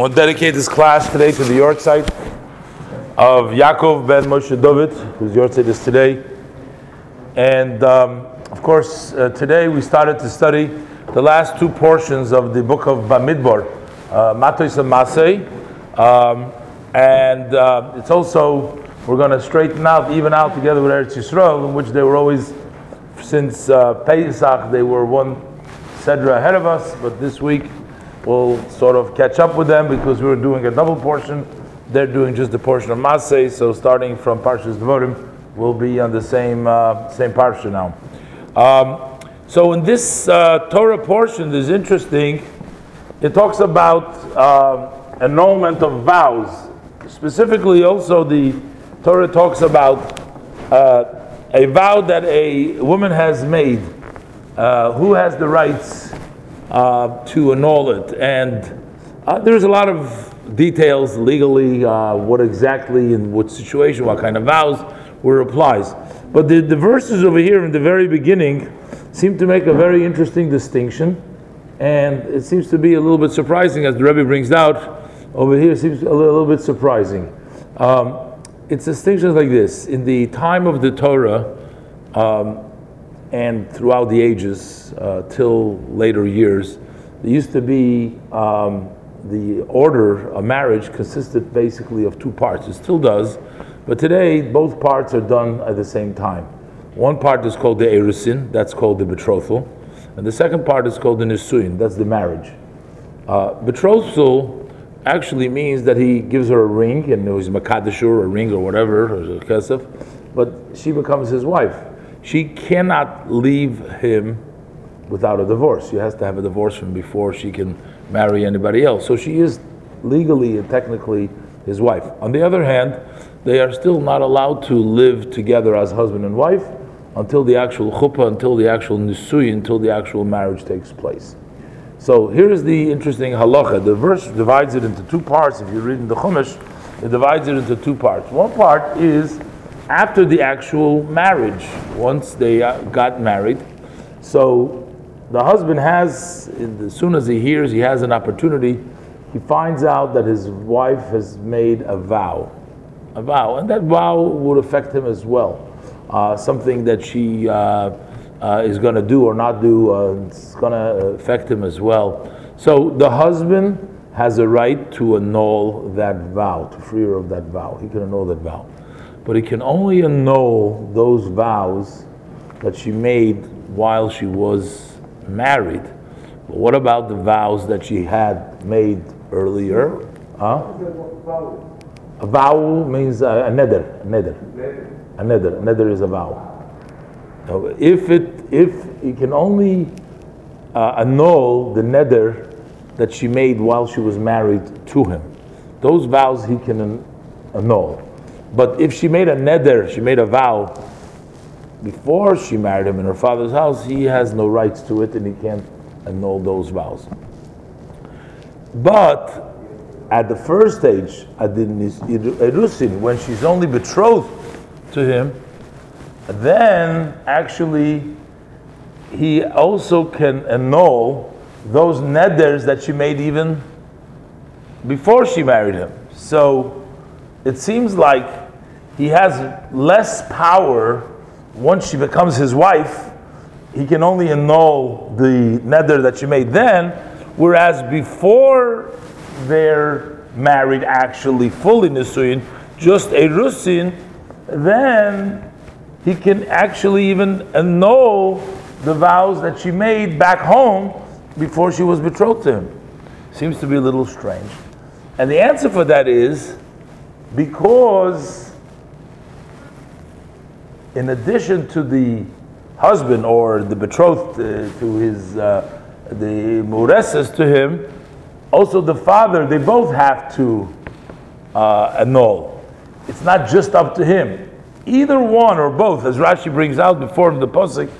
I want to dedicate this class today to the Yortzeit of Yaakov ben Moshe David, whose Yortzeit is today. And um, of course, uh, today we started to study the last two portions of the book of Bamidbar, uh, Matos and Masei. Um, and uh, it's also, we're going to straighten out, even out together with Eretz Yisrael, in which they were always, since uh, Pesach, they were one Sedra ahead of us, but this week we'll sort of catch up with them because we were doing a double portion. They're doing just the portion of Masei, so starting from Parshas Devorim, we'll be on the same uh, same parsha now. Um, so in this uh, Torah portion, is interesting. It talks about um, annulment of vows. Specifically, also the Torah talks about uh, a vow that a woman has made. Uh, who has the rights uh, to annul it. And uh, there's a lot of details legally, uh, what exactly in what situation, what kind of vows, were applies. But the, the verses over here in the very beginning seem to make a very interesting distinction, and it seems to be a little bit surprising, as the Rebbe brings out over here, seems a little, bit surprising. Um, it's distinctions like this. In the time of the Torah, um, and throughout the ages uh, till later years, there used to be um, the order of marriage consisted basically of two parts. It still does, but today both parts are done at the same time. One part is called the erusin, that's called the betrothal, and the second part is called the nisuin, that's the marriage. Uh, betrothal actually means that he gives her a ring, and it was makadashur, a ring or whatever, or a kesef, but she becomes his wife she cannot leave him without a divorce. She has to have a divorce from before she can marry anybody else. So she is legally and technically his wife. On the other hand, they are still not allowed to live together as husband and wife until the actual chuppah, until the actual nisui, until the actual marriage takes place. So here is the interesting halacha. The verse divides it into two parts. If you read in the Chumash, it divides it into two parts. One part is after the actual marriage, once they uh, got married. So the husband has, as soon as he hears he has an opportunity, he finds out that his wife has made a vow. A vow. And that vow would affect him as well. Uh, something that she uh, uh, is going to do or not do, uh, it's going to affect him as well. So the husband has a right to annul that vow, to free her of that vow. He can annul that vow but he can only annul those vows that she made while she was married. But what about the vows that she had made earlier? Huh? A vow means a, a neder, a neder. A neder, a neder is a vow. So if it, if he can only uh, annul the neder that she made while she was married to him, those vows he can annul. But if she made a neder, she made a vow before she married him in her father's house, he has no rights to it and he can't annul those vows. But at the first stage, Erusin, when she's only betrothed to him, then actually he also can annul those neders that she made even before she married him. So it seems like he has less power once she becomes his wife. He can only annul the neder that she made then, whereas before they're married, actually fully nisuin, just erusin, then he can actually even annul the vows that she made back home before she was betrothed to him. Seems to be a little strange. And the answer for that is because in addition to the husband or the betrothed uh, to his uh, the mureses to him, also the father, they both have to uh, annul. It's not just up to him. Either one or both, as Rashi brings out before the posik,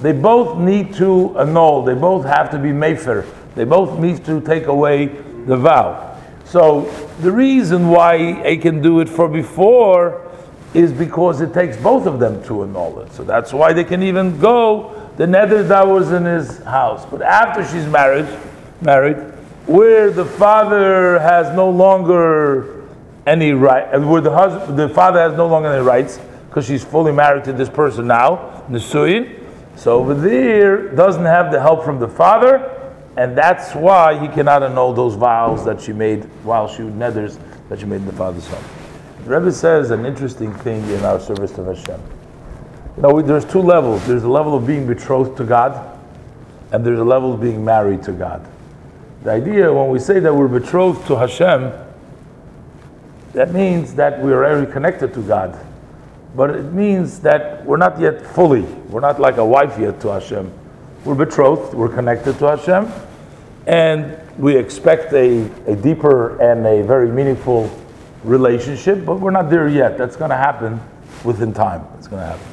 they both need to annul. They both have to be mefer. They both need to take away the vow. So the reason why I can do it for before is because it takes both of them to annul it. So that's why they can even go the neder that was in his house. But after she's married, married, where the father has no longer any right, where the husband, the father has no longer any rights because she's fully married to this person now, Nisuin. So over there doesn't have the help from the father, and that's why he cannot annul those vows that she made while she neders that she made in the father's home. The Rebbe says an interesting thing in our service to Hashem. You know, there's two levels. There's a level of being betrothed to God, and there's a level of being married to God. The idea when we say that we're betrothed to Hashem, that means that we're already connected to God. But it means that we're not yet fully, we're not like a wife yet to Hashem. We're betrothed, we're connected to Hashem, and we expect a, a deeper and a very meaningful relationship, but we're not there yet. That's going to happen within time. It's going to happen.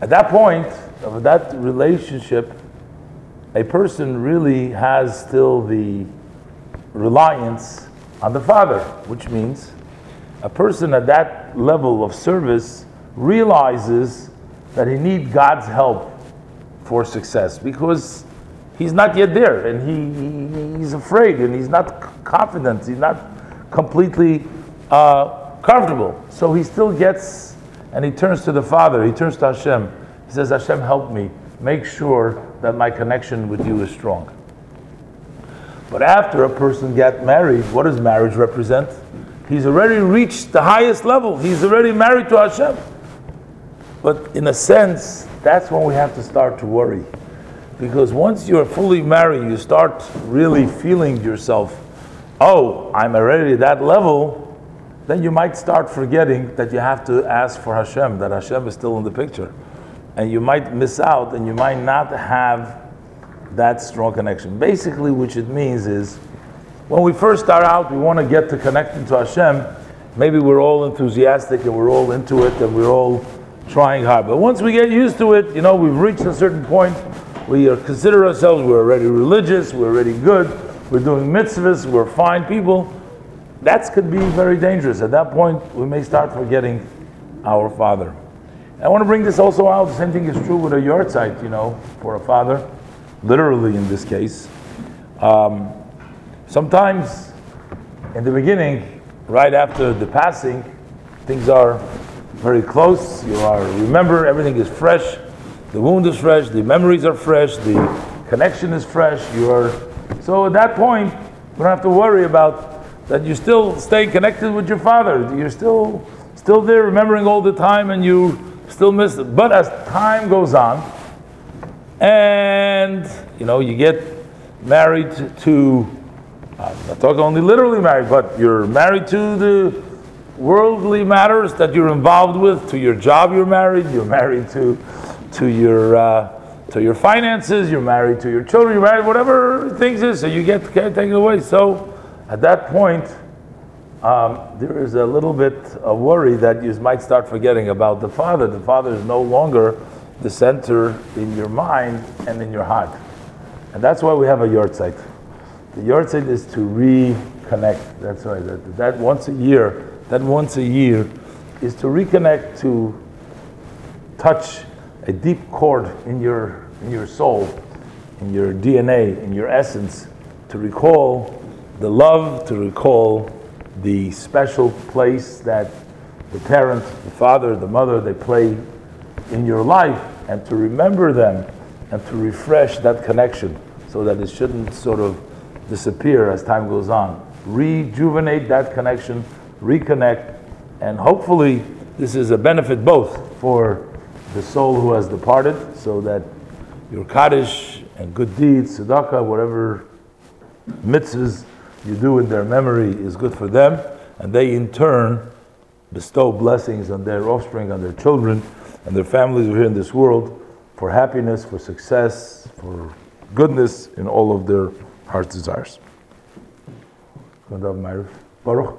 At that point of that relationship, a person really has still the reliance on the Father, which means a person at that level of service realizes that he needs God's help for success because he's not yet there and he, he he's afraid and he's not confident, he's not completely uh, comfortable. So he still gets and he turns to the Father, he turns to Hashem. He says, Hashem, help me. Make sure that my connection with you is strong. But after a person gets married, what does marriage represent? He's already reached the highest level. He's already married to Hashem. But in a sense, that's when we have to start to worry. Because once you're fully married, you start really feeling yourself, oh, I'm already at that level, then you might start forgetting that you have to ask for Hashem, that Hashem is still in the picture. And you might miss out and you might not have that strong connection. Basically, which it means is when we first start out, we want to get to connecting to Hashem. Maybe we're all enthusiastic and we're all into it and we're all trying hard. But once we get used to it, you know, we've reached a certain point. We consider ourselves, we're already religious, we're already good, we're doing mitzvahs, we're fine people that could be very dangerous. At that point, we may start forgetting our father. I want to bring this also out. The same thing is true with a yahrzeit, you know, for a father, literally in this case. Um, sometimes, in the beginning, right after the passing, things are very close. You are remember everything is fresh. The wound is fresh. The memories are fresh. The connection is fresh. You are so at that point, you don't have to worry about that you still stay connected with your father. You're still still there, remembering all the time, and you still miss it. But as time goes on, and you know, you get married to, I'm not talking only literally married, but you're married to the worldly matters that you're involved with, to your job you're married, you're married to, to your. Uh, to your finances, you're married to your children, you're married, whatever things is, so you get, taken away. So at that point, um, there is a little bit of worry that you might start forgetting about the Father. The Father is no longer the center in your mind and in your heart. And that's why we have a yahrzeit. The yahrzeit is to reconnect. That's right. That, that once a year, that once a year is to reconnect, to touch a deep chord in your, in your soul, in your DNA, in your essence, to recall the love to recall the special place that the parent, the father, the mother, they play in your life, and to remember them and to refresh that connection so that it shouldn't sort of disappear as time goes on. Rejuvenate that connection, reconnect, and hopefully this is a benefit both for the soul who has departed, so that your kaddish and good deeds, tzedakah, whatever mitzvahs you do in their memory is good for them, and they in turn bestow blessings on their offspring, on their children, and their families who are here in this world for happiness, for success, for goodness in all of their heart's desires. Baruch.